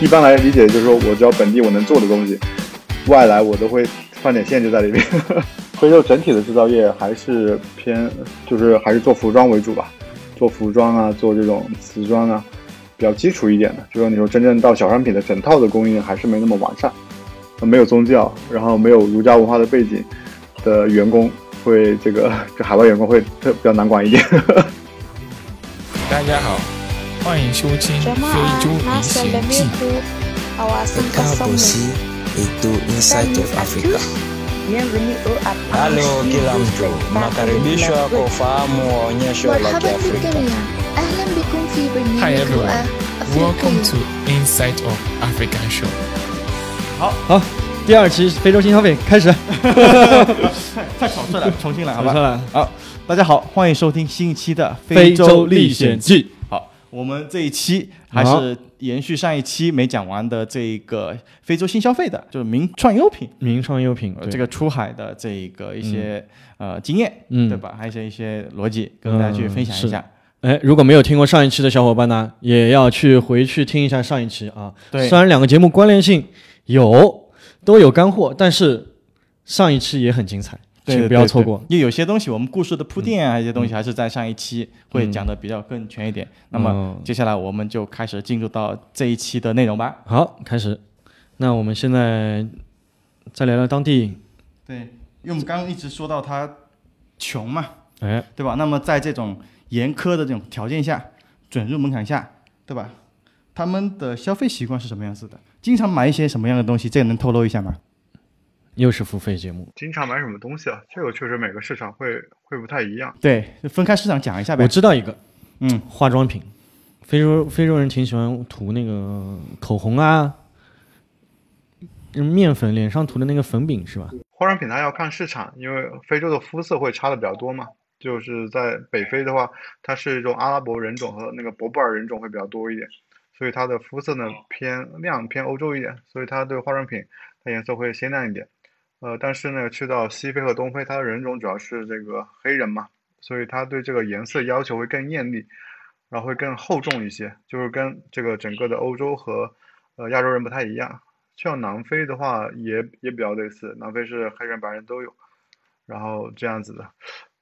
一般来理解就是说我只要本地我能做的东西，外来我都会放点限制在里面。非洲整体的制造业还是偏，就是还是做服装为主吧，做服装啊，做这种瓷砖啊，比较基础一点的。就说你说真正到小商品的整套的供应还是没那么完善，没有宗教，然后没有儒家文化的背景的员工会这个这海外员工会特比较难管一点。大家好，欢迎收听《非洲历险记》。Welcome to Inside of Africa。Hello, Kilamjo。Ma karebi shwa kofamu nyashola kiafrica。Welcome to Inside of Africa Show。好好，第二期《非洲新消费》开始。太草率了，重新来，好吧？好，大家好，欢迎收听新一期的《非洲历险记》。好，我们这一期还是延续上一期没讲完的这个非洲新消费的，就是名创优品，名创优品呃，这个出海的这一个一些、呃经验，嗯。对吧？还有一些一些逻辑，跟大家去分享一下。哎，如果没有听过上一期的小伙伴呢，也要去回去听一下上一期啊。对。虽然两个节目关联性有，都有干货，但是上一期也很精彩，对请不要错过。。因为有些东西我们故事的铺垫啊，一些东西还是在上一期会讲的比较更全一点。那么嗯接下来我们就开始进入到这一期的内容吧。好，开始。那我们现在再聊聊当地，对，因为我们刚刚一直说到他穷嘛，哎，对吧？那么在这种严苛的这种条件下，准入门槛下，对吧？他们的消费习惯是什么样子的？经常买一些什么样的东西？这个能透露一下吗？又是付费节目。经常买什么东西啊？这个确实每个市场会会不太一样。对，分开市场讲一下呗我。知道一个，嗯，化妆品，非洲非洲人挺喜欢涂那个口红啊，嗯面粉脸上涂的那个粉饼是吧？化妆品它要看市场，因为非洲的肤色会差的比较多嘛。就是在北非的话，它是一种阿拉伯人种和那个博布尔人种会比较多一点，所以它的肤色呢偏亮偏欧洲一点，所以它对化妆品它颜色会鲜亮一点。呃，但是呢，去到西非和东非，它的人种主要是这个黑人嘛，所以它对这个颜色要求会更艳丽，然后会更厚重一些，就是跟这个整个的欧洲和呃亚洲人不太一样。像南非的话也也比较类似，南非是黑人白人都有，然后这样子的。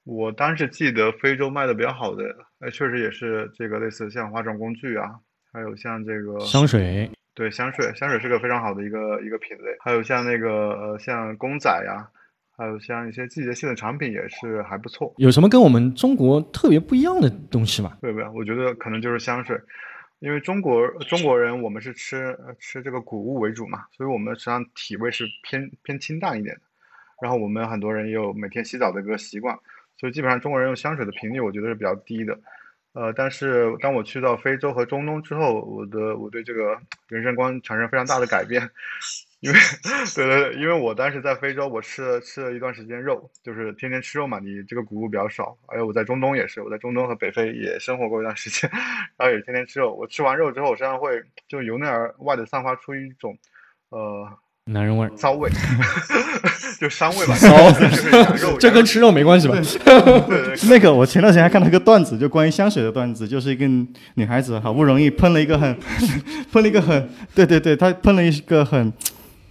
我当时记得非洲卖的比较好的，呃，确实也是这个类似像化妆工具啊，还有像这个香水，对香水，香水是个非常好的一个一个品类，还有像那个呃像公仔呀、还有像一些季节性的产品也是还不错。有什么跟我们中国特别不一样的东西吗？对不对？我觉得可能就是香水，因为中国中国人我们是吃呃吃这个谷物为主嘛，所以我们实际上体味是偏偏清淡一点的。然后我们很多人也有每天洗澡的一个习惯，所以基本上中国人用香水的频率我觉得是比较低的。呃，但是当我去到非洲和中东之后，我的我对这个人生观产生非常大的改变，因为对对对，因为我当时在非洲，我吃了吃了一段时间肉，就是天天吃肉嘛，你这个谷物比较少。还有我在中东也是，我在中东和北非也生活过一段时间，然后也天天吃肉。我吃完肉之后，我身上会就由内而外的散发出一种呃男人味儿，骚味，就膻味吧，骚 就是羊肉，这跟吃肉没关系吧？那个我前段时间还看到一个段子，就关于香水的段子，就是一个女孩子好不容易喷了一个很喷了一个很对对对，她喷了一个很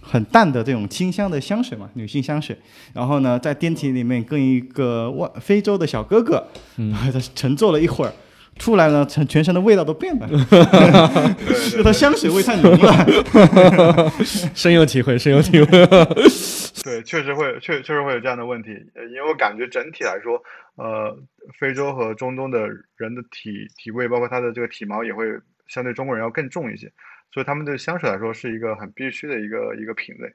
很淡的这种清香的香水嘛，女性香水。然后呢，在电梯里面跟一个外非洲的小哥哥，嗯，他乘坐了一会儿。出来呢，全全身的味道都变了，就它香水味太浓了。深有体会，深有体会。对，确实会，确确实会有这样的问题，呃因为我感觉整体来说，呃，非洲和中东的人的体体味，包括他的这个体毛也会相对中国人要更重一些，所以他们对香水来说是一个很必须的一个一个品类。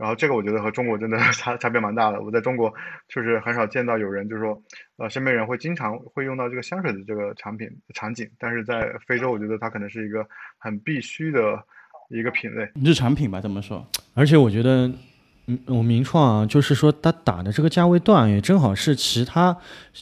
然后这个我觉得和中国真的 差差别蛮大的。我在中国就是很少见到有人就是说，呃，身边人会经常会用到这个香水的这个产品场景，但是在非洲，我觉得它可能是一个很必须的一个品类。日常品吧，这么说。而且我觉得，嗯，我名创啊，就是说它打的这个价位段也正好是其他，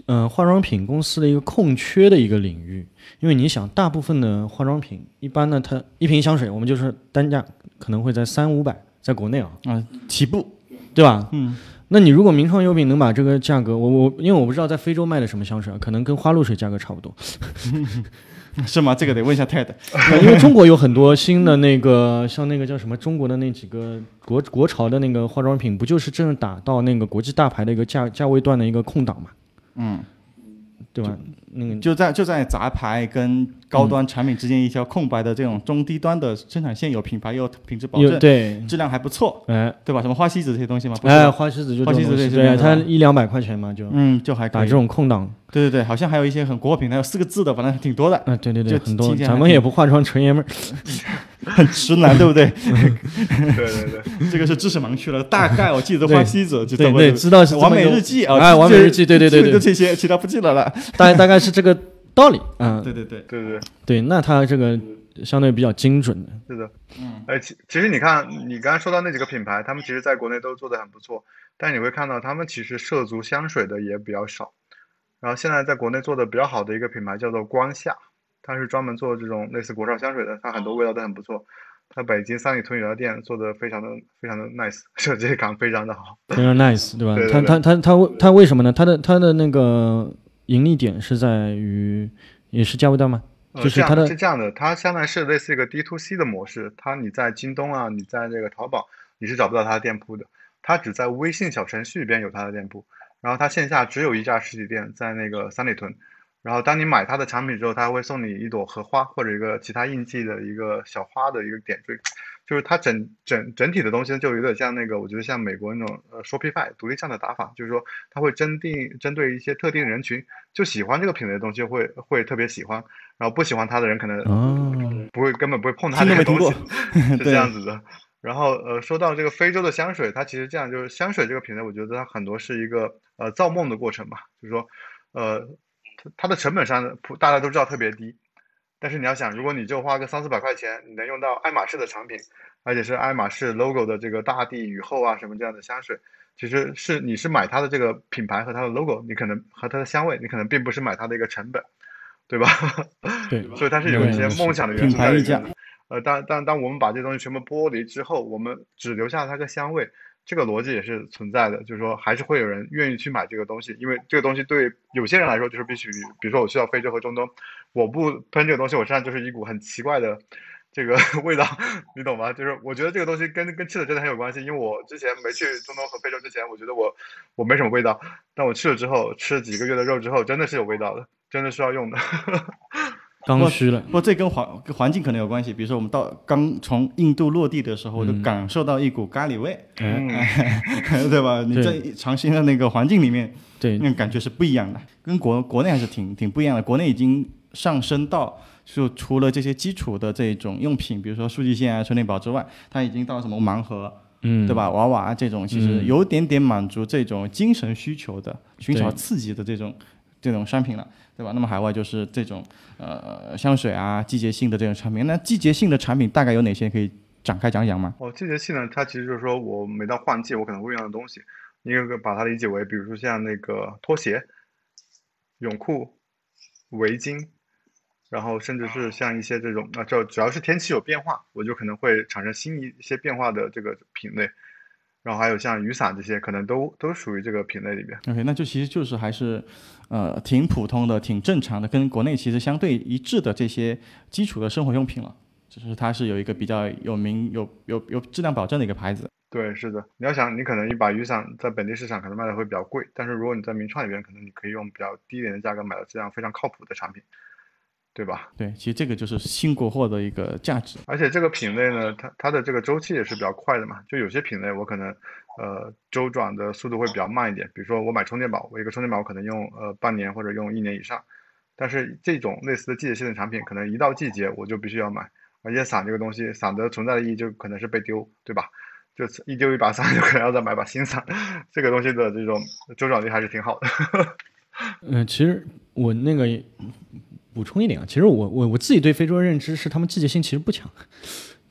呃，化妆品公司的一个空缺的一个领域。因为你想，大部分的化妆品，一般呢，它一瓶香水，我们就是单价可能会在三五百，在国内啊，啊，起步，对吧？嗯，那你如果名创优品能把这个价格，我我因为我不知道在非洲卖的什么香水啊，可能跟花露水价格差不多。是吗？这个得问一下 Ted。因为中国有很多新的那个，像那个叫什么，中国的那几个国国潮的那个化妆品，不就是正打到那个国际大牌的一个价价位段的一个空档嘛？嗯，对吧？那个就在就在杂牌跟高端产品之间一条空白的这种中低端的生产线，有品牌又有品质保证，对，质量还不错，哎对吧？什么花西子这些东西嘛？不是哎，花西子就花西子这种东西对，对它一两百块钱嘛，就嗯，就还可以打这。种空档。对对对，好像还有一些很国货品牌，有四个字的，反正挺多的，嗯，对对对，就很多咱们也不化妆，纯爷们儿。很直男，对不对？对对对，这个是知识盲区了。大概我记得花西子就对对，知道是完美日记啊，哎，完美日记，对对对对，就这些，其他不记得了。大大概是这个道理。嗯，对对对，对对对，那它这个相对比较精准的。是的。嗯，哎，其其实你看，你刚才说到那几个品牌，他们其实在国内都做的很不错，但你会看到他们其实涉足香水的也比较少。然后现在在国内做的比较好的一个品牌叫做光夏，它是专门做这种类似国潮香水的，它很多味道都很不错。它北京三里屯有家店做的非常的非常的 nice，设计感非常的好。非常 nice，对吧？对对对它它它它为它为什么呢？它的它的那个盈利点是在于也是价位段吗？就是它的是这样的，它相当于是类似一个 D to C 的模式，它你在京东啊，你在这个淘宝，你是找不到它的店铺的，它只在微信小程序里边有它的店铺，然后它线下只有一家实体店在那个三里屯，然后当你买它的产品之后，它会送你一朵荷花或者一个其他印记的一个小花的一个点缀，就是它整整整体的东西就有点像那个，我觉得像美国那种呃 Shopify 独立站的打法，就是说它会针定针对一些特定人群，就喜欢这个品类的东西会会特别喜欢，然后不喜欢它的人可能哦，不会根本不会碰它听这个东西，是 这样子的。然后呃，说到这个非洲的香水，它其实这样，就是香水这个品类，我觉得它很多是一个呃造梦的过程吧，就是说呃它它的成本上普大家都知道特别低，但是你要想，如果你就花个三四百块钱，你能用到爱马仕的产品，而且是爱马仕 logo 的这个大地雨后啊什么这样的香水，其实是你是买它的这个品牌和它的 logo，你可能和它的香味，你可能并不是买它的一个成本，对吧？对，所以它是有一些梦想的元素在里面。呃，当当当我们把这东西全部剥离之后，我们只留下它个香味，这个逻辑也是存在的，就是说还是会有人愿意去买这个东西，因为这个东西对有些人来说就是必须，比如说我去到非洲和中东，我不喷这个东西，我身上就是一股很奇怪的这个 味道，你懂吗？就是我觉得这个东西跟跟吃的真的很有关系，因为我之前没去中东和非洲之前，我觉得我我没什么味道，但我去了之后，吃了几个月的肉之后，真的是有味道的，真的是要用的。刚需了。不过这跟环跟环境可能有关系。比如说我们到刚从印度落地的时候，我就嗯感受到一股咖喱味，嗯，对吧？你在长新的那个环境里面，对那，种感觉是不一样的，跟国国内还是挺挺不一样的。国内已经上升到，就除了这些基础的这种用品，比如说数据线啊、充电宝之外，它已经到什么盲盒，嗯，对？吧？娃娃啊这种，其实嗯有点点满足这种精神需求的、寻找刺激的这种这种商品了，对吧？那么海外就是这种呃香水啊、季节性的这种产品。那季节性的产品大概有哪些可以展开讲讲吗？哦，季节性呢，它其实就是说我每到换季，我可能会用的东西，你可以把它理解为，比如说像那个拖鞋、泳裤、围巾，然后甚至是像一些这种啊，这只要是天气有变化，我就可能会产生新一些变化的这个品类，然后还有像雨伞这些，可能都都属于这个品类里边。OK，那就其实就是还是，呃，挺普通的、挺正常的，跟国内其实相对一致的这些基础的生活用品了。就是它是有一个比较有名、有有有质量保证的一个牌子。对，是的，你要想，你可能一把雨伞在本地市场可能卖的会比较贵，但是如果你在名创里边，可能你可以用比较低廉的价格买到质量非常靠谱的产品，对吧？对，其实这个就是新国货的一个价值。而且这个品类呢，它它的这个周期也是比较快的嘛。就有些品类我可能呃周转的速度会比较慢一点，比如说我买充电宝，我一个充电宝我可能用呃半年或者用一年以上。但是这种类似的季节性的产品，可能一到季节我就必须要买。而且伞这个东西，伞的存在的意义就可能是被丢，对吧？就一丢一把伞，就可能要再买把新伞。这个东西的这种周转率还是挺好的。嗯、其实我那个补充一点啊，其实我我我自己对非洲的认知是他们季节性其实不强，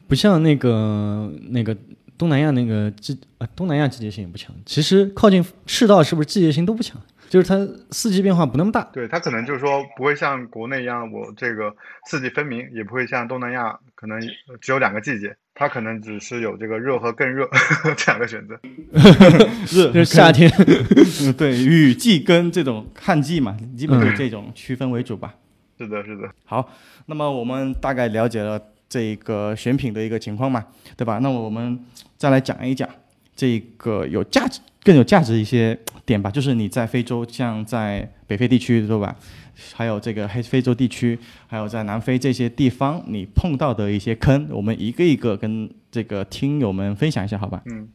不像那个那个东南亚那个季啊东南亚季节性也不强。其实靠近赤道是不是季节性都不强？就是它四季变化不那么大。对，它可能就是说不会像国内一样，我这个四季分明，也不会像东南亚可能只有两个季节，它可能只是有这个热和更热 这两个选择。热就是夏天，嗯，对，雨季跟这种旱季嘛，基本就这种区分为主吧。是的，是的。好，那么我们大概了解了这个选品的一个情况嘛，对吧？那么我们再来讲一讲这个有价值、更有价值一些点吧，就是你在非洲，像在北非地区，对吧？还有这个黑非洲地区，还有在南非这些地方，你碰到的一些坑，我们一个一个跟这个听友们分享一下，好吧？嗯。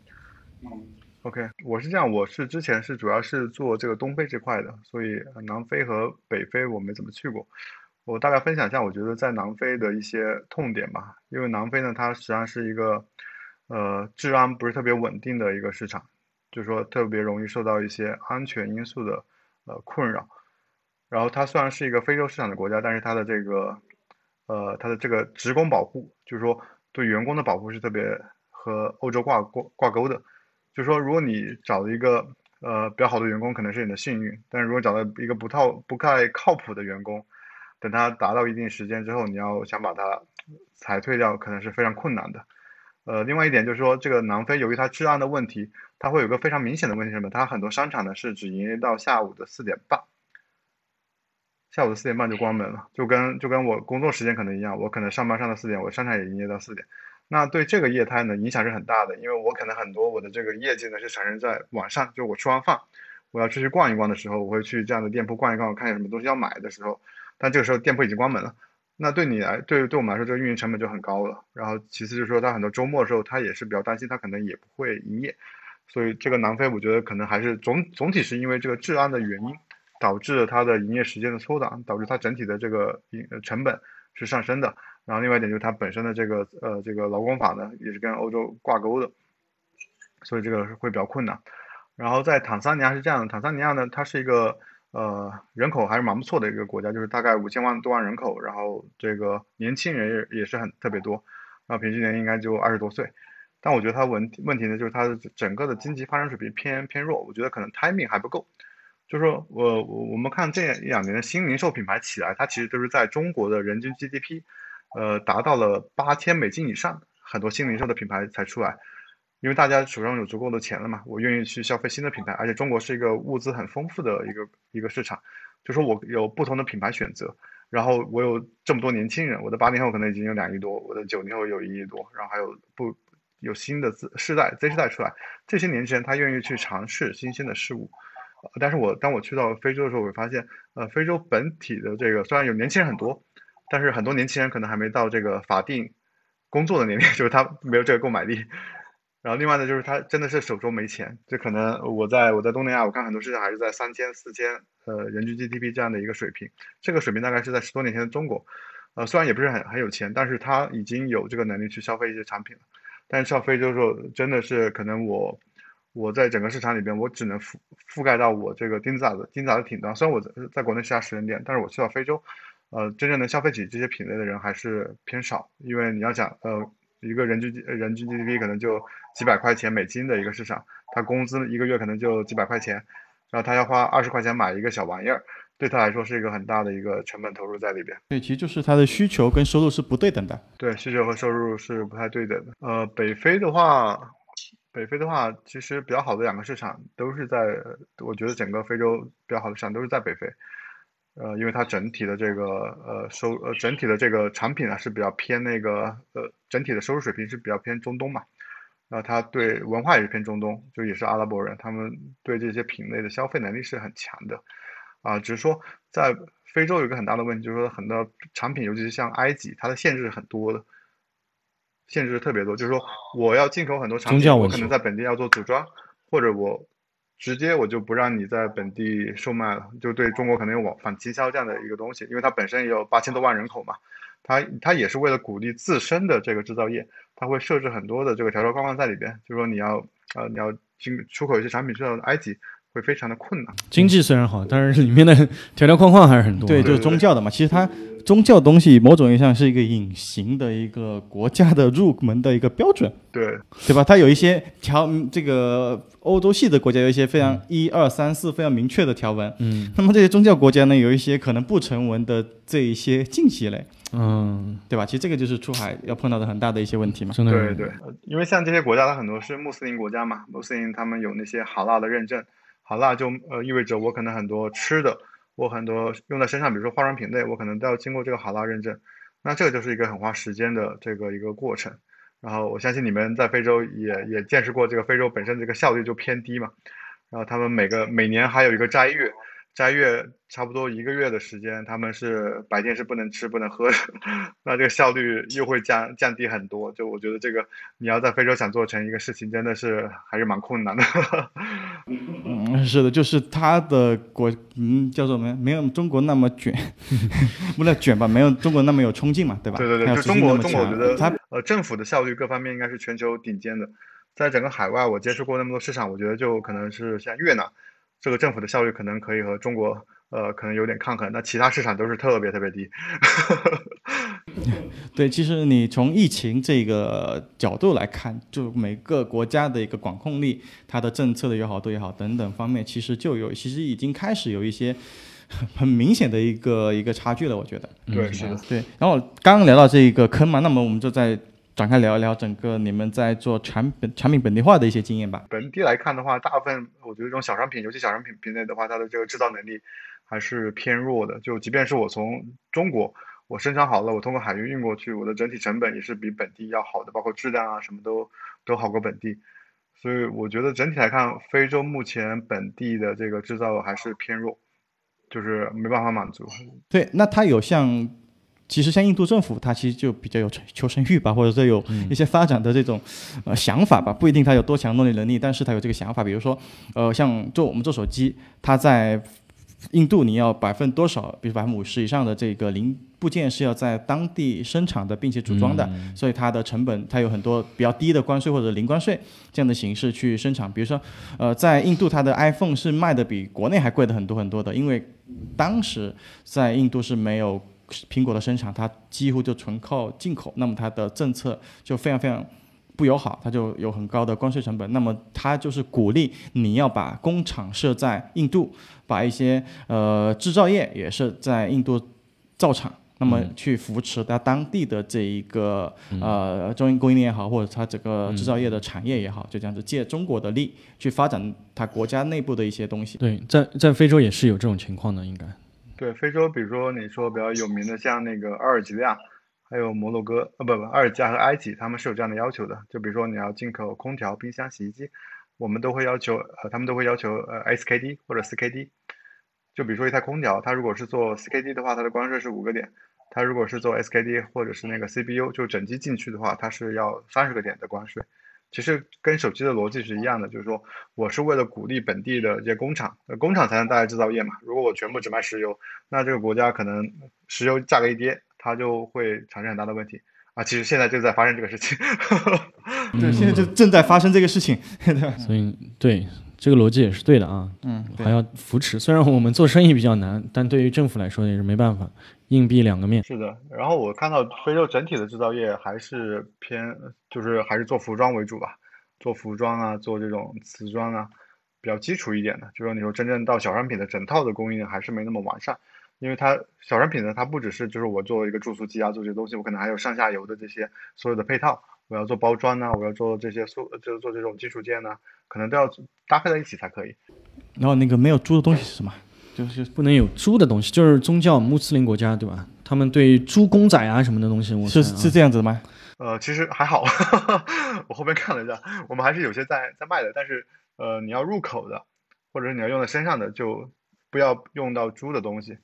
OK，我是这样，我是之前是主要是做这个东非这块的，所以南非和北非我没怎么去过。我大概分享一下，我觉得在南非的一些痛点吧。因为南非呢，它实际上是一个呃治安不是特别稳定的一个市场，就是说特别容易受到一些安全因素的呃困扰。然后它虽然是一个非洲市场的国家，但是它的这个呃它的这个职工保护，就是说对员工的保护是特别和欧洲挂挂挂钩的。就是说，如果你找了一个呃比较好的员工，可能是你的幸运；但是如果找到一个不套不太靠谱的员工，等他达到一定时间之后，你要想把他裁退掉，可能是非常困难的。呃，另外一点就是说，这个南非由于它治安的问题，它会有个非常明显的问题，什么？它很多商场呢是只营业到下午的四点半，下午的四点半就关门了，就跟就跟我工作时间可能一样，我可能上班上到四点，我商场也营业到四点。那对这个业态呢影响是很大的，因为我可能很多我的这个业绩呢是产生在晚上，就我吃完饭，我要出去逛一逛的时候，我会去这样的店铺逛一逛，看有什么东西要买的时候，但这个时候店铺已经关门了，那对你来，对对我们来说，这个运营成本就很高了。然后其次就是说，他很多周末的时候，他也是比较担心，他可能也不会营业，所以这个南非我觉得可能还是总总体是因为这个治安的原因，导致了它的营业时间的缩短，导致它整体的这个营成本是上升的。然后另外一点就是它本身的这个呃这个劳工法呢也是跟欧洲挂钩的，所以这个会比较困难。然后在坦桑尼亚是这样的，坦桑尼亚呢它是一个呃人口还是蛮不错的一个国家，就是大概五千万多万人口，然后这个年轻人也也是很特别多，然后平均年龄应该就二十多岁。但我觉得它问问题呢就是它的整个的经济发展水平偏偏弱，我觉得可能 timing 还不够。就是说我我我们看这两年的新零售品牌起来，它其实都是在中国的人均 GDP。呃，达到了八千美金以上，很多新零售的品牌才出来，因为大家手上有足够的钱了嘛，我愿意去消费新的品牌，而且中国是一个物资很丰富的一个一个市场，就说我有不同的品牌选择，然后我有这么多年轻人，我的八零后可能已经有两亿多，我的九零后有一亿多，然后还有不有新的世世代 Z 世代出来，这些年轻人他愿意去尝试新鲜的事物，但是我当我去到非洲的时候，我会发现，呃，非洲本体的这个虽然有年轻人很多。但是很多年轻人可能还没到这个法定工作的年龄，就是他没有这个购买力。然后另外呢，就是他真的是手中没钱。这可能我在我在东南亚，我看很多市场还是在三千、四千呃人均 GDP 这样的一个水平。这个水平大概是在十多年前的中国，呃，虽然也不是很很有钱，但是他已经有这个能力去消费一些产品了。但是到非洲的时候，真的是可能我我在整个市场里边，我只能覆覆盖到我这个金字塔的金字塔的顶端。虽然我在在国内是家实体店，但是我去到非洲。呃，真正能消费起这些品类的人还是偏少，因为你要想，呃，一个人均人均 GDP 可能就几百块钱美金的一个市场，他工资一个月可能就几百块钱，然后他要花二十块钱买一个小玩意儿，对他来说是一个很大的一个成本投入在里边。对，其实就是他的需求跟收入是不对等的。对，需求和收入是不太对等的。呃，北非的话，北非的话，其实比较好的两个市场都是在，我觉得整个非洲比较好的市场都是在北非。呃，因为它整体的这个呃收呃整体的这个产品呢是比较偏那个呃整体的收入水平是比较偏中东嘛，然后它对文化也是偏中东，就也是阿拉伯人，他们对这些品类的消费能力是很强的，啊，只是说在非洲有一个很大的问题，就是说很多产品，尤其是像埃及，它的限制很多的，限制特别多，就是说我要进口很多产品，我可能在本地要做组装，或者我。直接我就不让你在本地售卖了，就对中国可能有往反倾销这样的一个东西，因为它本身也有八千多万人口嘛，它它也是为了鼓励自身的这个制造业，它会设置很多的这个条条框框在里边，就是说你要呃你要进出口一些产品去到埃及会非常的困难。经济虽然好，但是里面的条条框框还是很多。对，就是宗教的嘛，其实它宗教东西某种意义上是一个隐形的一个国家的入门的一个标准，对，对吧？它有一些条，这个欧洲系的国家有一些非常一二三四非常明确的条文，嗯。那么这些宗教国家呢，有一些可能不成文的这一些禁忌类，嗯，对吧？其实这个就是出海要碰到的很大的一些问题嘛。真的对对，呃因为像这些国家，它很多是穆斯林国家嘛，穆斯林他们有那些哈拉的认证，哈拉就呃意味着我可能很多吃的，我很多用在身上，比如说化妆品类，我可能都要经过这个哈拉认证，那这个就是一个很花时间的这个一个过程。然后我相信你们在非洲也也见识过，这个非洲本身这个效率就偏低嘛，然后他们每个每年还有一个斋月，斋月差不多一个月的时间，他们是白天是不能吃不能喝的，那这个效率又会降降低很多。就我觉得这个你要在非洲想做成一个事情，真的是还是蛮困难的。嗯，是的，就是他的国，嗯，叫做没没有中国那么卷，不能卷吧，没有中国那么有冲劲嘛，对吧？对对对，就中国中国我觉得它呃政府的效率各方面应该是全球顶尖的，在整个海外我接触过那么多市场，我觉得就可能是像越南，这个政府的效率可能可以和中国呃可能有点抗衡，那其他市场都是特别特别低。对，其实你从疫情这个角度来看，就每个国家的一个管控力，它的政策的友好度也好等等方面，其实就有，其实已经开始有一些很明显的一个一个差距了，我觉得。对，是的。对，然后刚刚聊到这一个坑嘛，那么我们就再展开聊一聊整个你们在做产品产品本地化的一些经验吧。本地来看的话，大部分我觉得这种小商品，尤其小商品品类的话，它的这个制造能力还是偏弱的。就即便是我从中国我生产好了，我通过海运运过去，我的整体成本也是比本地要好的，包括质量啊什么都都好过本地。所以我觉得整体来看，非洲目前本地的这个制造还是偏弱，就是没办法满足。对，那它有像，其实像印度政府，它其实就比较有求求生欲吧，或者说有一些发展的这种呃想法吧，不一定它有多强动力能力，但是它有这个想法。比如说，呃，像做我们做手机，它在印度你要百分多少，比如百分之五十以上的这个零部件是要在当地生产的，并且组装的，所以它的成本它有很多比较低的关税或者零关税这样的形式去生产。比如说，呃，在印度它的 iPhone 是卖的比国内还贵的很多很多的，因为当时在印度是没有苹果的生产，它几乎就纯靠进口，那么它的政策就非常非常不友好，它就有很高的关税成本。那么它就是鼓励你要把工厂设在印度，把一些呃制造业也是在印度造厂。那么去扶持它当地的这一个呃中印供应链也好，或者它整个制造业的产业也好，就这样子借中国的力去发展它国家内部的一些东西。对，在在非洲也是有这种情况的，应该。对，非洲，比如说你说比较有名的，像那个阿尔及利亚，还有摩洛哥，呃，不不，阿尔及利亚和埃及，他们是有这样的要求的。就比如说你要进口空调、冰箱、洗衣机，我们都会要求，呃，他们都会要求呃 SKD 或者 4KD。就比如说一台空调，它如果是做 4KD 的话，它的关税是五个点；它如果是做 SKD 或者是那个 CBU，就整机进去的话，它是要三十个点的关税。其实跟手机的逻辑是一样的，就是说我是为了鼓励本地的这些工厂，呃工厂才能带来制造业嘛。如果我全部只卖石油，那这个国家可能石油价格一跌，它就会产生很大的问题啊。其实现在就在发生这个事情。对，现在就正在发生这个事情，对吧？所以对这个逻辑也是对的啊，嗯，还要扶持。虽然我们做生意比较难，但对于政府来说也是没办法，硬币两个面。是的，然后我看到非洲整体的制造业还是偏，就是还是做服装为主吧，做服装啊，做这种瓷砖啊，比较基础一点的。就说你说真正到小商品的整套的供应链还是没那么完善，因为它小商品呢，它不只是就是我做一个注塑机啊，做这些东西，我可能还有上下游的这些所有的配套，我要做包装呢、我要做这些塑，就是做这种基础件呢、可能都要搭配在一起才可以。然后那个没有猪的东西是什么？就是不能有猪的东西，就是宗教穆斯林国家对吧？他们对猪公仔啊什么的东西，我是是这样子的吗？呃，其实还好，我后面看了一下，我们还是有些在在卖的，但是呃，你要入口的，或者是你要用在身上的，就不要用到猪的东西。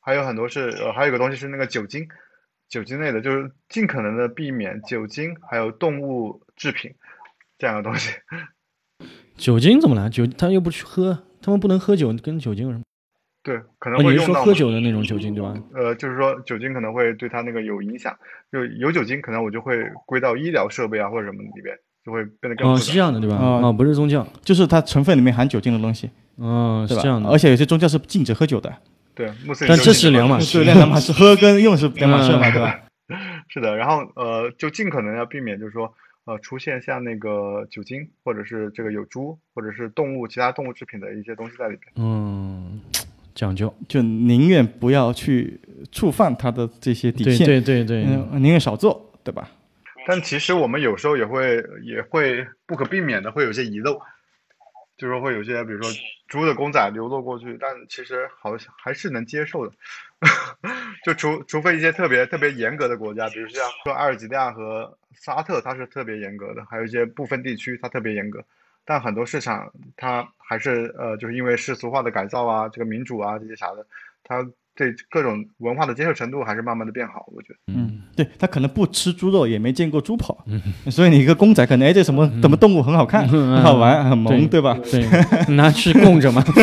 还有很多是呃，还有一个东西是那个酒精，酒精类的，就是尽可能的避免酒精还有动物制品这样的东西。酒精怎么了？酒他又不去喝，他们不能喝酒，跟酒精有什么？对，可能哦，你是说会用到嘛喝酒的那种酒精对吧？呃，就是说酒精可能会对他那个有影响，就有酒精可能我就会归到医疗设备啊或者什么里边，就会变得更哦，是这样的对吧？哦哦，不是宗教，就是它成分里面含酒精的东西，嗯？哦，是这样的。而且有些宗教是禁止喝酒的。对，穆斯林但这是两码事对，。两码事，喝跟用是两码事嘛，对吧？是的，然后呃，就尽可能要避免，就是说呃，出现像那个酒精或者是这个有猪或者是动物其他动物制品的一些东西在里边。嗯，讲究。就宁愿不要去触犯它的这些底对线，对对对，嗯，宁愿少做，对吧？但其实我们有时候也会也会不可避免的会有些遗漏，就是说会有些比如说猪的公仔流落过去，但其实好像还是能接受的，就除除非一些特别特别严格的国家，比如像说阿尔及利亚和沙特，它是特别严格的，还有一些部分地区它特别严格，但很多市场它还是呃就是因为世俗化的改造啊，这个民主啊这些啥的，它对各种文化的接受程度还是慢慢的变好，我觉得。嗯，对他可能不吃猪肉，也没见过猪跑，所以你一个公仔可能哎这什么什么动物很好看，嗯很好玩，很萌，对对吧？对，拿去供着嘛。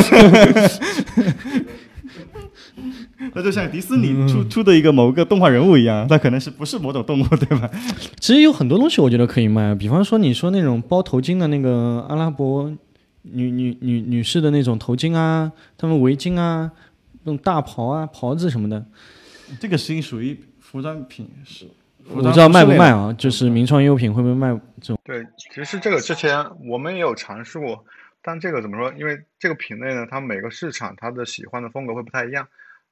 那就像迪士尼出出的一个某个动画人物一样，那可能是不是某种动物，对吧？其实有很多东西我觉得可以卖，比方说你说那种包头巾的那个阿拉伯女女女女士的那种头巾啊，他们围巾啊，那种大袍啊、袍子什么的，这个是属于服装品，是我不知道卖不卖啊？就是名创优品会不会卖这种？对，其实这个之前我们也有尝试过，但这个怎么说？因为这个品类呢，它每个市场它的喜欢的风格会不太一样。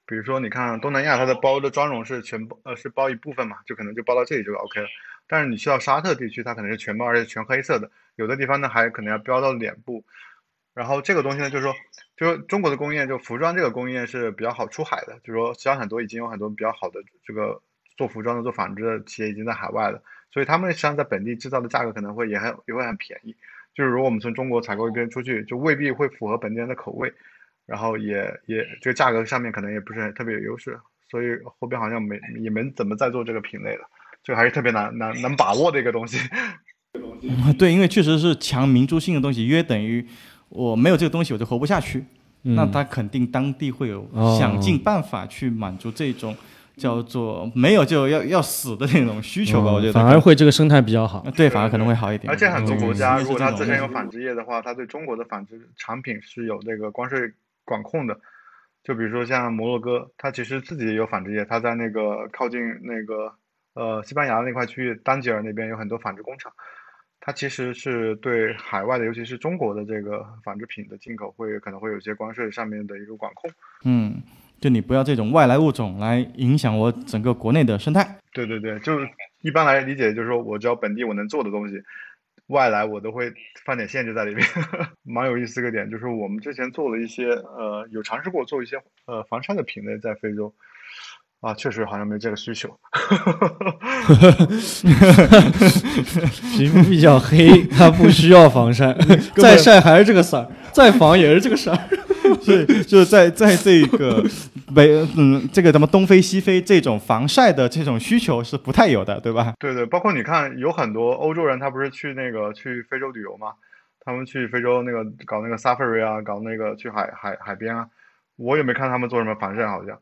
比如说，你看东南亚，它的包的妆容是全包，呃，是包一部分嘛，就可能就包到这里就 OK 了。但是你去到沙特地区，它可能是全包，而且全黑色的，有的地方呢还可能要标到脸部。然后这个东西呢，就是说，就是中国的工业，就服装这个工业是比较好出海的，就是说，实际上很多已经有很多比较好的这个做服装的、做纺织的企业已经在海外了，所以他们实际上在本地制造的价格可能会也很也会很便宜。就是如果我们从中国采购一边出去，就未必会符合本地人的口味，然后也也这个价格上面可能也不是特别有优势，所以后边好像没也没怎么再做这个品类了，这个还是特别难难难把握的一个东西。对，因为确实是强民族性的东西，约等于我没有这个东西我就活不下去。那他肯定当地会有哦想尽办法去满足这种叫做没有就要要死的那种需求吧。嗯我觉得反而会这个生态比较好。对，反而可能会好一点。而且很多国家，嗯如果它自身有纺织业的话，它对中国的纺织产品是有这个关税管控的。就比如说像摩洛哥，它其实自己也有纺织业，它在那个靠近那个呃西班牙那块区域，丹吉尔那边有很多纺织工厂。它其实是对海外的，尤其是中国的这个纺织品的进口会可能会有一些关税上面的一个管控。嗯，就你不要这种外来物种来影响我整个国内的生态。对对对，就是一般来理解就是说我只要本地我能做的东西，外来我都会放点限制在里面。蛮有意思一个点就是我们之前做了一些呃有尝试过做一些呃防晒的品类在非洲。啊，确实好像没这个需求。皮肤比较黑，它不需要防晒，再晒还是这个色儿，再防也是这个色儿。所以就是在在这个北嗯这个咱们东非西非这种防晒的这种需求是不太有的，对吧？对对，包括你看，有很多欧洲人，他不是去那个去非洲旅游吗？他们去非洲那个搞那个 safari 啊，搞那个去海海海边啊，我也没看他们做什么防晒，好像。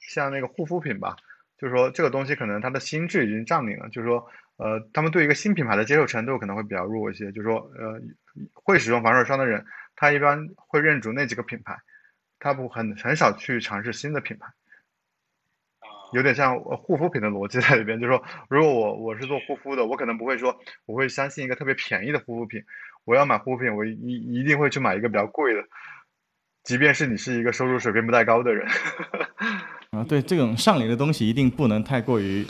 像那个护肤品吧，就是说这个东西可能它的心智已经占领了，就是说，呃，他们对一个新品牌的接受程度可能会比较弱一些，就是说，呃，会使用防晒霜的人，他一般会认准那几个品牌，他不很很少去尝试新的品牌。有点像呃护肤品的逻辑在里边，就是说，如果我我是做护肤的，我可能不会说我会相信一个特别便宜的护肤品，我要买护肤品，我一一定会去买一个比较贵的，即便是你是一个收入水平不太高的人。啊，对，这种上瘾的东西一定不能太过于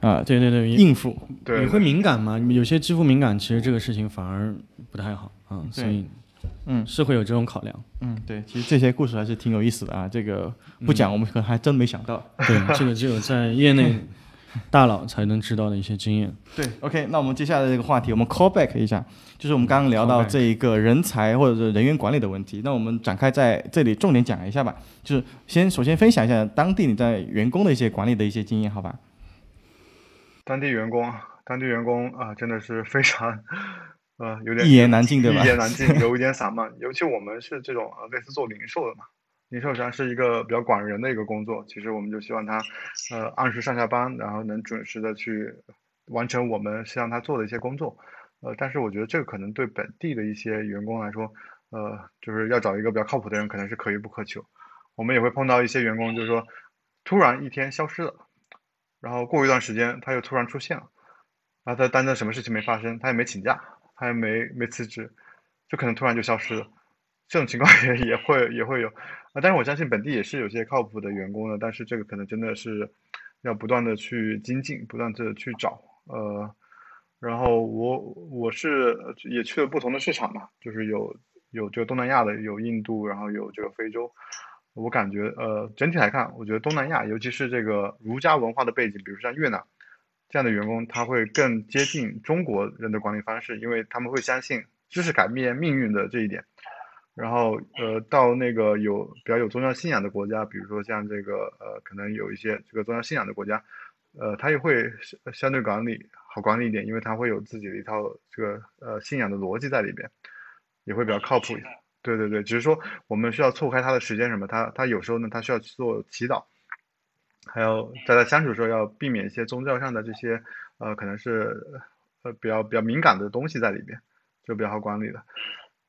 啊对对对，应付。对你会敏感吗？有些肌肤敏感，其实这个事情反而不太好啊，所以嗯是会有这种考量。嗯，对，其实这些故事还是挺有意思的啊。这个不讲，我们可能还真没想到。对，这个只有在业内大佬才能知道的一些经验。对，OK，那我们接下来这个话题，我们 call back 一下，就是我们刚刚聊到这一个人才或者是人员管理的问题，那我们展开在这里重点讲一下吧。就是先首先分享一下当地你在员工的一些管理的一些经验，好吧？当地员工，当地员工啊，真的是非常，呃，有点一言难尽，对吧一？言难尽，有一点散漫。尤其我们是这种呃类似做零售的嘛，零售实际上是一个比较管人的一个工作。其实我们就希望他，呃，按时上下班，然后能准时的去完成我们希望他做的一些工作。呃，但是我觉得这个可能对本地的一些员工来说，呃，就是要找一个比较靠谱的人，可能是可遇不可求。我们也会碰到一些员工，就是说突然一天消失了，然后过一段时间他又突然出现了，然后他当着什么事情没发生，他也没请假，他也没没辞职，就可能突然就消失了。这种情况也也会也会有。啊，但是我相信本地也是有些靠谱的员工的，但是这个可能真的是要不断的去精进，不断的去找，呃，然后我我是也去了不同的市场嘛，就是有有这个东南亚的，有印度，然后有这个非洲，我感觉呃整体来看，我觉得东南亚，尤其是这个儒家文化的背景，比如像越南这样的员工，他会更接近中国人的管理方式，因为他们会相信知识改变命运的这一点。然后，呃，到那个有比较有宗教信仰的国家，比如说像这个，呃，可能有一些这个宗教信仰的国家，呃，他也会相对管理好管理一点，因为他会有自己的一套这个呃信仰的逻辑在里边，也会比较靠谱。对对对，只是说我们需要错开他的时间什么，他他有时候呢，他需要去做祈祷，还有在他相处的时候要避免一些宗教上的这些，呃，可能是呃比较比较敏感的东西在里边，就比较好管理的。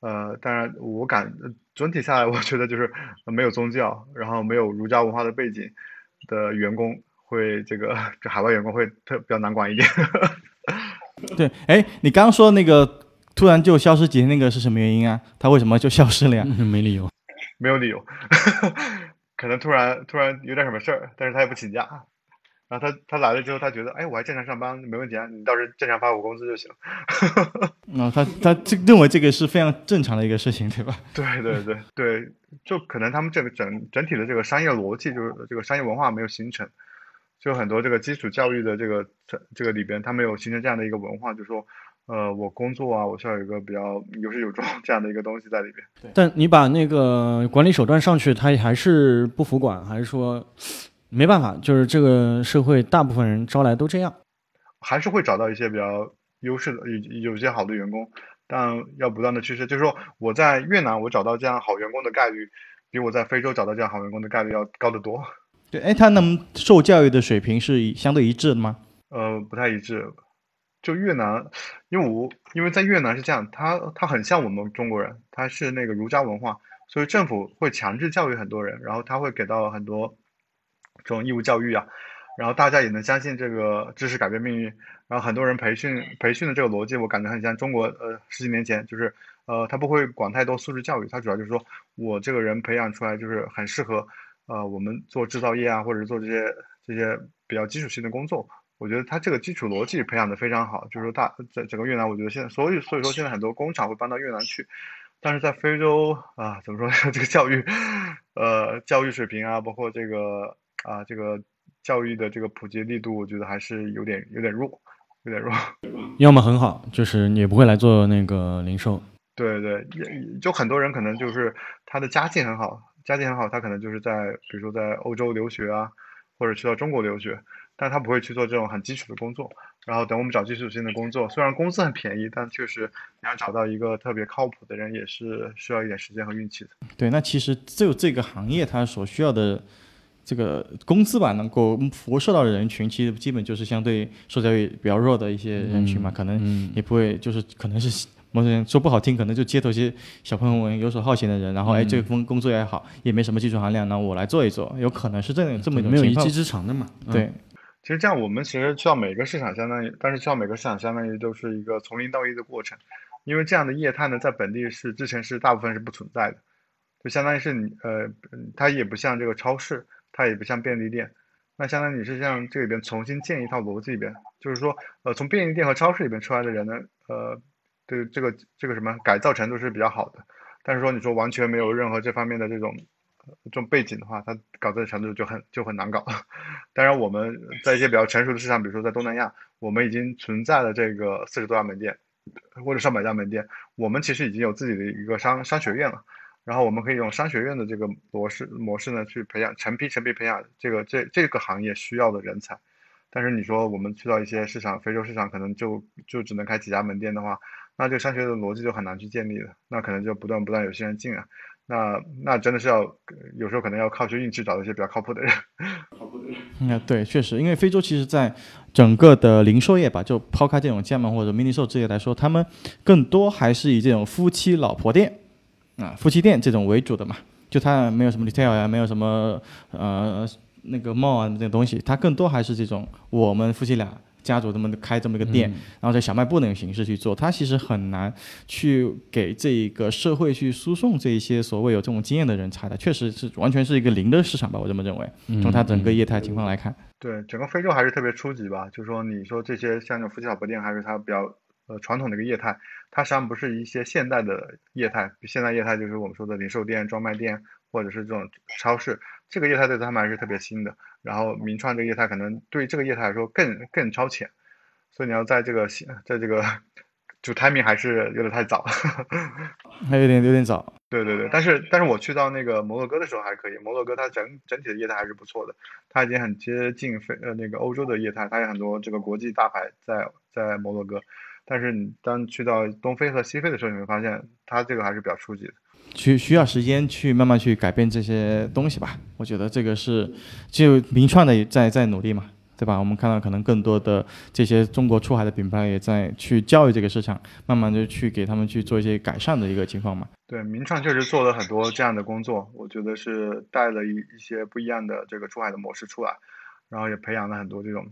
呃，当然，我感整体下来，我觉得就是没有宗教，然后没有儒家文化的背景的员工，会这个这海外员工会特比较难管一点。对，哎，你刚刚说那个突然就消失几天那个是什么原因啊？他为什么就消失了呀？没理由，没有理由，可能突然突然有点什么事儿，但是他也不请假。然后他他来了之后，他觉得，哎，我还正常上班，没问题啊，你到时候正常发我工资就行。那 他他这认为这个是非常正常的一个事情，对吧？对对对对，就可能他们这个整整体的这个商业逻辑，就是这个商业文化没有形成，就很多这个基础教育的这个这这个里边，他没有形成这样的一个文化，就是说，呃，我工作啊，我需要有一个比较有始有终这样的一个东西在里边。但你把那个管理手段上去，他还是不服管，还是说？没办法，就是这个社会大部分人招来都这样，还是会找到一些比较优势的，有有些好的员工，但要不断的趋势，就是说我在越南我找到这样好员工的概率，比我在非洲找到这样好员工的概率要高得多。对，哎，他能受教育的水平是相对一致的吗？呃，不太一致。就越南，因为我因为在越南是这样，他他很像我们中国人，他是那个儒家文化，所以政府会强制教育很多人，然后他会给到很多。这种义务教育啊，然后大家也能相信这个知识改变命运，然后很多人培训培训的这个逻辑，我感觉很像中国呃十几年前，就是呃他不会管太多素质教育，他主要就是说我这个人培养出来就是很适合呃我们做制造业啊，或者做这些这些比较基础性的工作，我觉得他这个基础逻辑培养的非常好，就是说大在整个越南，我觉得现在所以所以说现在很多工厂会搬到越南去，但是在非洲啊怎么说 这个教育呃教育水平啊，包括这个。啊，这个教育的这个普及力度，我觉得还是有点有点弱，有点弱。要么很好，就是也不会来做那个零售。对对，也就很多人可能就是他的家境很好，家境很好，他可能就是在比如说在欧洲留学啊，或者去到中国留学，但他不会去做这种很基础的工作。然后等我们找基础性的工作，虽然工资很便宜，但确实你要找到一个特别靠谱的人，也是需要一点时间和运气的。对，那其实就这个行业它所需要的。这个工资吧，能够辐射到的人群，其实基本就是相对受教育比较弱的一些人群嘛，可能也不会，就是可能是某些人说不好听，可能就街头一些小朋友们游手好闲的人，然后哎，这份工工作也好，也没什么技术含量，那我来做一做，有可能是这样这么一种没有一技之长的嘛。对，其实这样我们其实去到每个市场，相当于，但是去到每个市场，相当于都是一个从零到一的过程，因为这样的业态呢，在本地是之前是大部分是不存在的，就相当于是你呃，它也不像这个超市。它也不像便利店，那相当于你是像这里边重新建一套逻辑里边，就是说，呃，从便利店和超市里边出来的人呢，呃，对这个这个什么改造程度是比较好的，但是说你说完全没有任何这方面的这种这种背景的话，它搞这个程度就很就很难搞。当然我们在一些比较成熟的市场，比如说在东南亚，我们已经存在了这个四十多家门店或者上百家门店，我们其实已经有自己的一个商商学院了。然后我们可以用商学院的这个模式模式呢，去培养成批成批培养这个这这个行业需要的人才。但是你说我们去到一些市场，非洲市场可能就就只能开几家门店的话，那这个商学院的逻辑就很难去建立了。那可能就不断不断有些人进啊，那那真的是要有时候可能要靠去运气找到一些比较靠谱的人。靠谱的人。嗯，对，确实，因为非洲其实在整个的零售业吧，就抛开这种加盟或者 mini 售这些来说，他们更多还是以这种夫妻老婆店。啊，夫妻店这种为主的嘛，就它没有什么 retail 呀，没有什么呃那个 mall 啊这些东西，它更多还是这种我们夫妻俩家族这么开这么一个店，然后在小卖部那种形式去做，它其实很难去给这个社会去输送这一些所谓有这种经验的人才的，确实是完全是一个零的市场吧，我这么认为。从它整个业态情况来看，对整个非洲还是特别初级吧，就是说你说这些像这种夫妻老婆店，还是它比较呃传统的一个业态，它实际上不是一些现代的业态，现代业态就是我们说的零售店、专卖店或者是这种超市，这个业态对他们还是特别新的。然后名创这个业态可能对这个业态来说更更超前，所以你要在这个在这个就 timing 还是有点太早，还有点有点早。对对对，但是但是我去到那个摩洛哥的时候还可以，摩洛哥它整整体的业态还是不错的，它已经很接近非呃那个欧洲的业态，它有很多这个国际大牌在在摩洛哥，但是你当去到东非和西非的时候，你会发现它这个还是比较初级的。需需要时间去慢慢去改变这些东西吧，我觉得这个是就名创的也在在努力嘛，对吧？我们看到可能更多的这些中国出海的品牌也在去教育这个市场，慢慢的去给他们去做一些改善的一个情况嘛。对，名创确实做了很多这样的工作，我觉得是带了一一些不一样的这个出海的模式出来，然后也培养了很多这种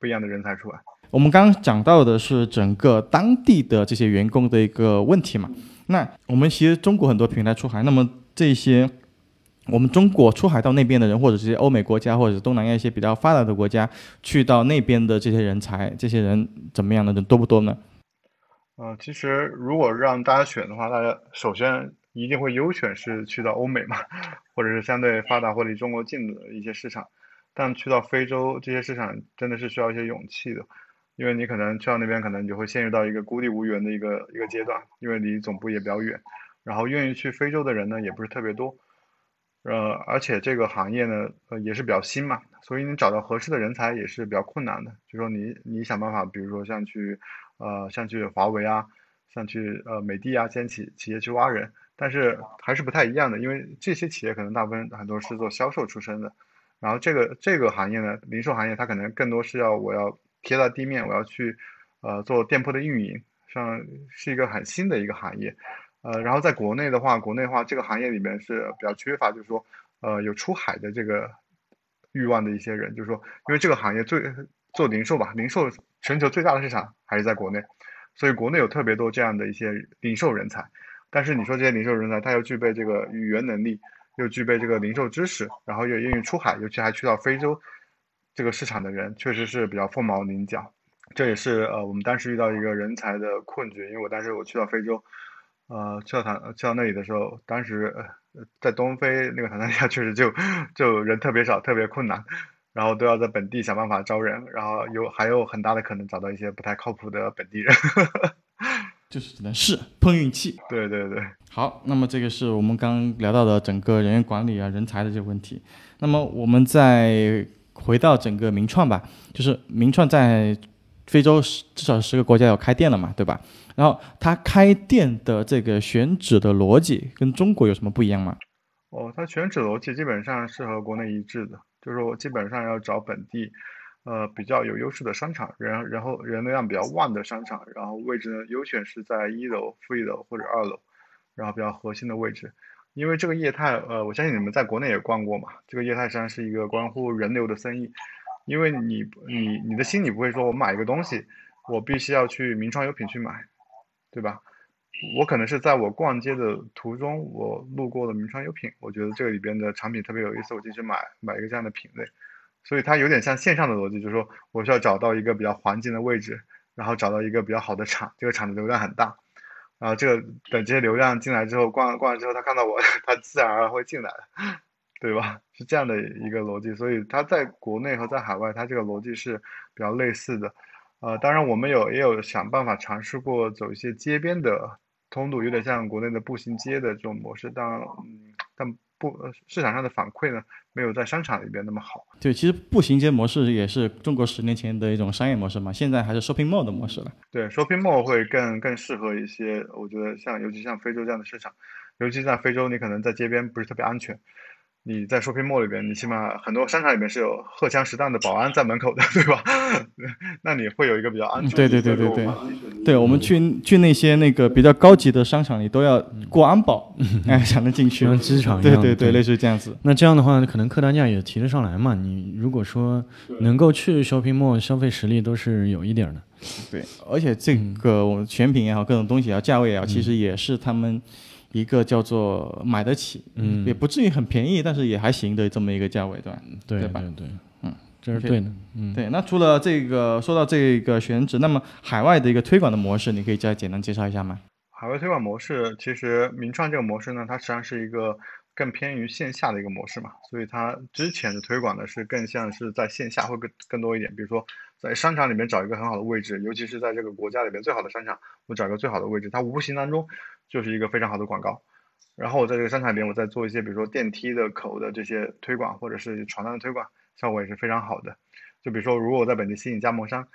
不一样的人才出来。我们刚刚讲到的是整个当地的这些员工的一个问题嘛。那我们其实中国很多平台出海，那么这些我们中国出海到那边的人，或者这些欧美国家，或者东南亚一些比较发达的国家，去到那边的这些人才，这些人怎么样的人多不多呢？呃，其实如果让大家选的话，大家首先一定会优选是去到欧美嘛，或者是相对发达或离中国近的一些市场，但去到非洲这些市场真的是需要一些勇气的。因为你可能去到那边，可能你就会陷入到一个孤立无援的一个一个阶段，因为离总部也比较远，然后愿意去非洲的人呢也不是特别多，呃，而且这个行业呢，呃也是比较新嘛，所以你找到合适的人才也是比较困难的。就说你你想办法，比如说像去，呃，像去华为啊，像去呃美的啊这些企企业去挖人，但是还是不太一样的，因为这些企业可能大部分很多是做销售出身的，然后这个这个行业呢，零售行业它可能更多是要我要。贴到地面，我要去，呃，做店铺的运营，像是一个很新的一个行业，呃，然后在国内的话，国内的话，这个行业里面是比较缺乏，就是说，呃，有出海的这个欲望的一些人，就是说，因为这个行业最做零售吧，零售全球最大的市场还是在国内，所以国内有特别多这样的一些零售人才，但是你说这些零售人才，他又具备这个语言能力，又具备这个零售知识，然后又愿意出海，尤其还去到非洲。这个市场的人确实是比较凤毛麟角，这也是呃我们当时遇到一个人才的困局。因为我当时我去到非洲，呃，去到坦去到那里的时候，当时呃在东非那个坦桑尼亚确实就就人特别少，特别困难，然后都要在本地想办法招人，然后有还有很大的可能找到一些不太靠谱的本地人，就是只能试碰运气。对对对，好，那么这个是我们刚聊到的整个人员管理啊、人才的这个问题。那么我们在回到整个名创吧，就是名创在非洲十至少十个国家有开店了嘛，对吧？然后他开店的这个选址的逻辑跟中国有什么不一样吗？哦，他选址逻辑基本上是和国内一致的，就是我基本上要找本地，呃，比较有优势的商场，人然后人流量比较旺的商场，然后位置呢优选是在一楼、负一楼或者二楼，然后比较核心的位置。因为这个业态，呃，我相信你们在国内也逛过嘛。这个业态实际上是一个关乎人流的生意，因为你你你的心里不会说，我买一个东西，我必须要去名创优品去买，对吧？我可能是在我逛街的途中，我路过了名创优品，我觉得这里边的产品特别有意思，我进去买买一个这样的品类。所以它有点像线上的逻辑，就是说我需要找到一个比较环境的位置，然后找到一个比较好的厂，这个厂的流量很大。然后这个等这些流量进来之后，逛逛完之后，他看到我，他自然而然会进来，对吧？是这样的一个逻辑，所以他在国内和在海外，他这个逻辑是比较类似的。呃，当然我们有也有想办法尝试过走一些街边的通路，有点像国内的步行街的这种模式，当然。不，市场上的反馈呢，没有在商场里边那么好。对，其实步行街模式也是中国十年前的一种商业模式嘛，现在还是 shopping mall 的模式了。对，shopping mall 会更更适合一些，我觉得像尤其像非洲这样的市场，尤其在非洲，你可能在街边不是特别安全，你在 shopping mall 里边，你起码很多商场里面是有荷枪实弹的保安在门口的，对吧？那你会有一个比较安全的对对对对对对，我们去去那些那个比较高级的商场里都要过安保，哎，才能进去就。像机场一样。对对对，类似于这样子。那这样的话，可能客单价也提得上来嘛。你如果说能够去 shopping mall，消费实力都是有一点的。对，而且这个我们选品也好，各种东西也好，价位也好，其实也是他们一个叫做买得起，嗯也不至于很便宜，但是也还行的这么一个价位，对吧？对对，嗯，这是对的。嗯，对。那除了这个说到这个选址，那么海外的一个推广的模式，你可以再简单介绍一下吗？海外推广模式，其实名创这个模式呢，它实际上是一个更偏于线下的一个模式嘛，所以它之前的推广呢是更像是在线下会更更多一点，比如说在商场里面找一个很好的位置，尤其是在这个国家里边最好的商场，我找一个最好的位置，它无形当中就是一个非常好的广告。然后我在这个商场里面，我再做一些比如说电梯的口的这些推广，或者是床单的推广，效果也是非常好的。就比如说，如果我在本地吸引加盟商，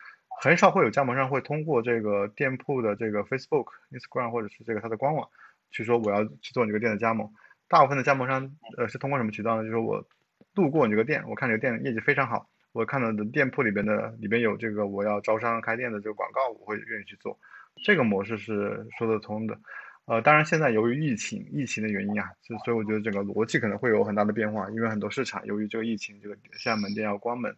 很少会有加盟商会通过这个店铺的这个 Facebook、Instagram 或者是这个它的官网去说我要去做你这个店的加盟。大部分的加盟商呃是通过什么渠道呢？就是我路过你这个店，我看这个店业绩非常好，我看到的店铺里边的里边有这个我要招商开店的这个广告，我会愿意去做。这个模式是说得通的。呃，当然现在由于疫情疫情的原因啊，所以我觉得整个逻辑可能会有很大的变化，因为很多市场由于这个疫情，这个现在门店要关门，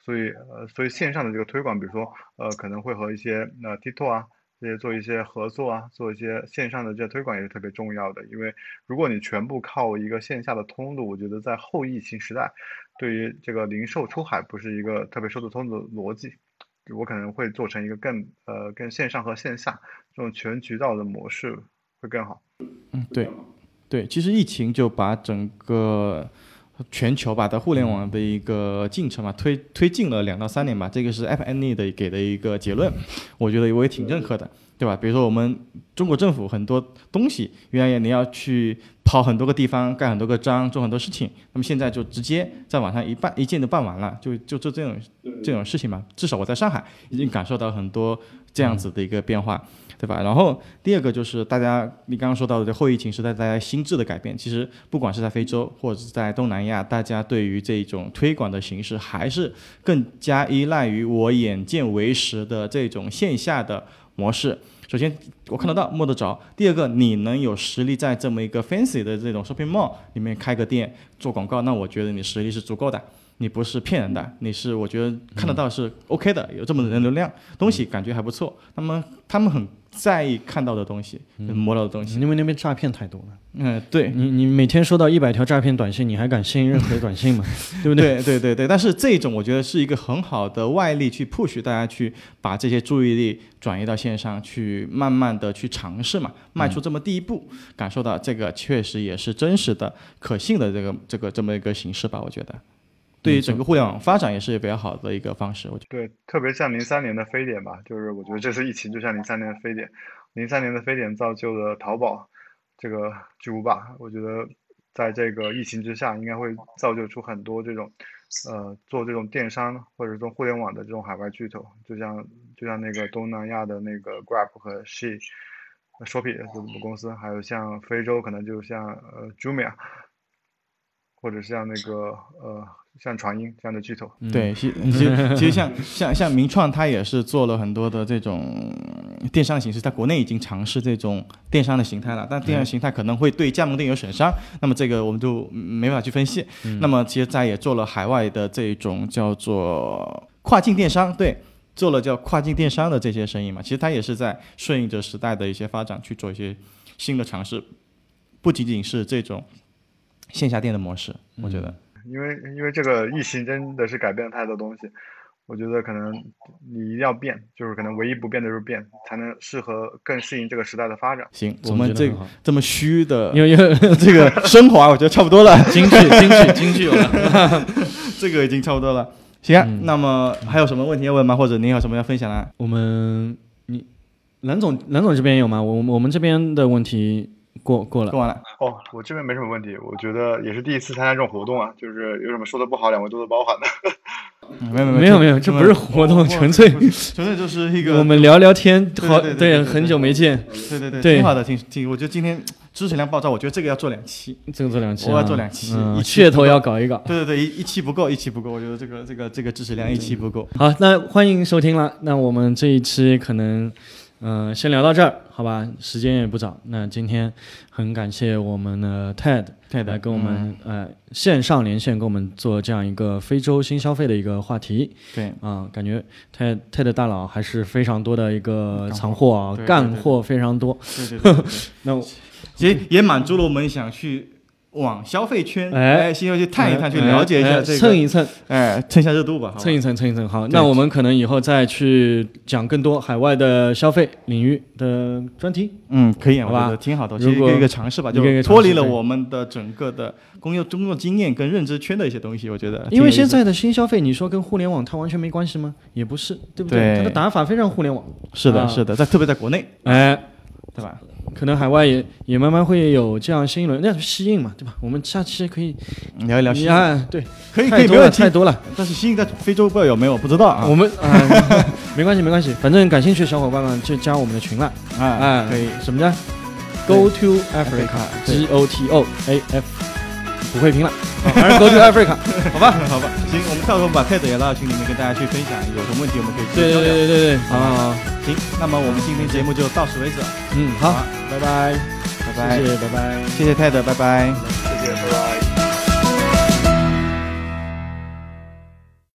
所以呃，所以线上的这个推广，比如说呃，可能会和一些呃 TikTok 啊这些做一些合作啊，做一些线上的这些推广也是特别重要的。因为如果你全部靠一个线下的通路，我觉得在后疫情时代，对于这个零售出海不是一个特别说得通的逻辑。我可能会做成一个更呃更线上和线下这种全渠道的模式会更好。嗯，对，对，其实疫情就把整个全球吧的互联网的一个进程嘛推推进了两到三年吧，这个是 App Annie 的给的一个结论，我觉得我也挺认可的，对吧？比如说我们中国政府很多东西，原来你要去跑很多个地方，盖很多个章，做很多事情，那么现在就直接在网上一办一键就办完了，就就做这种这种事情嘛。至少我在上海已经感受到很多这样子的一个变化。对吧？然后第二个就是大家，你刚刚说到的这后疫情时代，大家心智的改变，其实不管是在非洲或者是在东南亚，大家对于这种推广的形式，还是更加依赖于我眼见为实的这种线下的模式。首先我看得到摸得着，第二个你能有实力在这么一个 fancy 的这种 shopping mall 里面开个店做广告，那我觉得你实力是足够的。你不是骗人的，你是我觉得看得到是 OK 的，有这么的流量，东西感觉还不错。那么他们很在意看到的东西，摸到的东西。因为那边诈骗太多了。嗯，对，你你每天收到一百条诈骗短信，你还敢信任何短信吗？对不对？对对对对。但是这种我觉得是一个很好的外力去 push 大家去把这些注意力转移到线上去，慢慢的去尝试嘛，迈出这么第一步，感受到这个确实也是真实的、可信的这个这个这么一个形式吧，我觉得。对于整个互联网发展也是比较好的一个方式，我觉得。对，特别像零三年的非典吧，就是我觉得这次疫情就像零三年的非典，零三年的非典造就了淘宝这个巨无霸。我觉得在这个疫情之下，应该会造就出很多这种呃做这种电商或者做互联网的这种海外巨头，就像就像那个东南亚的那个 Grab 和 She、Shopee 这种公司，还有像非洲可能就像呃 Jumia，或者像那个呃。像传音这样的巨头，对，其其实其实像像像名创，它也是做了很多的这种电商形式，在国内已经尝试这种电商的形态了，但电商形态可能会对加盟店有损伤，那么这个我们就没法去分析。那么其实在也做了海外的这种叫做跨境电商，对，做了叫跨境电商的这些生意嘛，其实它也是在顺应着时代的一些发展去做一些新的尝试，不仅仅是这种线下店的模式，我觉得。因为因为这个疫情真的是改变了太多东西，我觉得可能你一定要变，就是可能唯一不变的就是变，才能适合更适应这个时代的发展。行，我们这这么虚的因为因为 这个 升华，我觉得差不多了，京剧京剧京剧有了。这个已经差不多了。行啊，那么还有什么问题要问吗？或者您有什么要分享的？我们你蓝总蓝总这边有吗？我我们这边的问题过过了过。完了。哦，我这边没什么问题，我觉得也是第一次参加这种活动啊，就是有什么说的不好，两位多多包涵的。没有没有没有，这不是活动，纯粹纯粹就是一个我们聊聊天。好，对很久没见。对对对，挺好的，挺挺，我觉得今天知识量爆炸，我觉得这个要做两期。这个做两期、啊，我要做两期嗯一期噱头要搞一搞。对对对，一一期不够，一期不够，我觉得这个这个这个知识量一期不够。好，那欢迎收听了。那我们这一期可能，嗯、先聊到这儿，好吧？时间也不早。那今天很感谢我们的 TED TED 来跟我们、嗯呃线上连线，跟我们做这样一个非洲新消费的一个话题对，啊、感觉 TED TED 大佬还是非常多的一个藏货啊，干货非常多。对对对对对，那我也也满足了我们想去往消费圈，哎。哎，先要去探一探，去哎了解一哎。下这个，蹭一蹭，哎，蹭一下热度吧，蹭一蹭，蹭一蹭。好，那我们可能以后再去讲更多海外的消费领域的专题。嗯，可以啊，好吧。挺好的，一个一个尝试吧，就脱离了我们的整个的工业工作经验跟认知圈的一些东西，我觉得。因为现在的新消费，你说跟互联网它完全没关系吗？也不是，对不对。它的打法非常互联网。是的，啊。是的，在特别在国内，哎，对吧？可能海外也也慢慢会有这样新一轮，那吸引嘛，对吧？我们下期可以聊一聊吸印，啊，对，可以可以没问题太。多了。但是吸印在非洲不知道有没有，不知道啊。我们啊，没关系没关系，反正感兴趣的小伙伴们就加我们的群了。啊哎，可以。什么呢 Go to Africa？G O T O A F，不会拼了，啊 反正 Go to Africa，好吧？好吧，行，我们到时候把 TED 也拉到群里面跟大家去分享，有什么问题我们可以对对对对对对，好好好，行，那么我们今天节目就到此为止，嗯，好。好，拜拜，拜拜，谢谢，拜拜。谢谢 TED，拜拜，谢谢拜拜。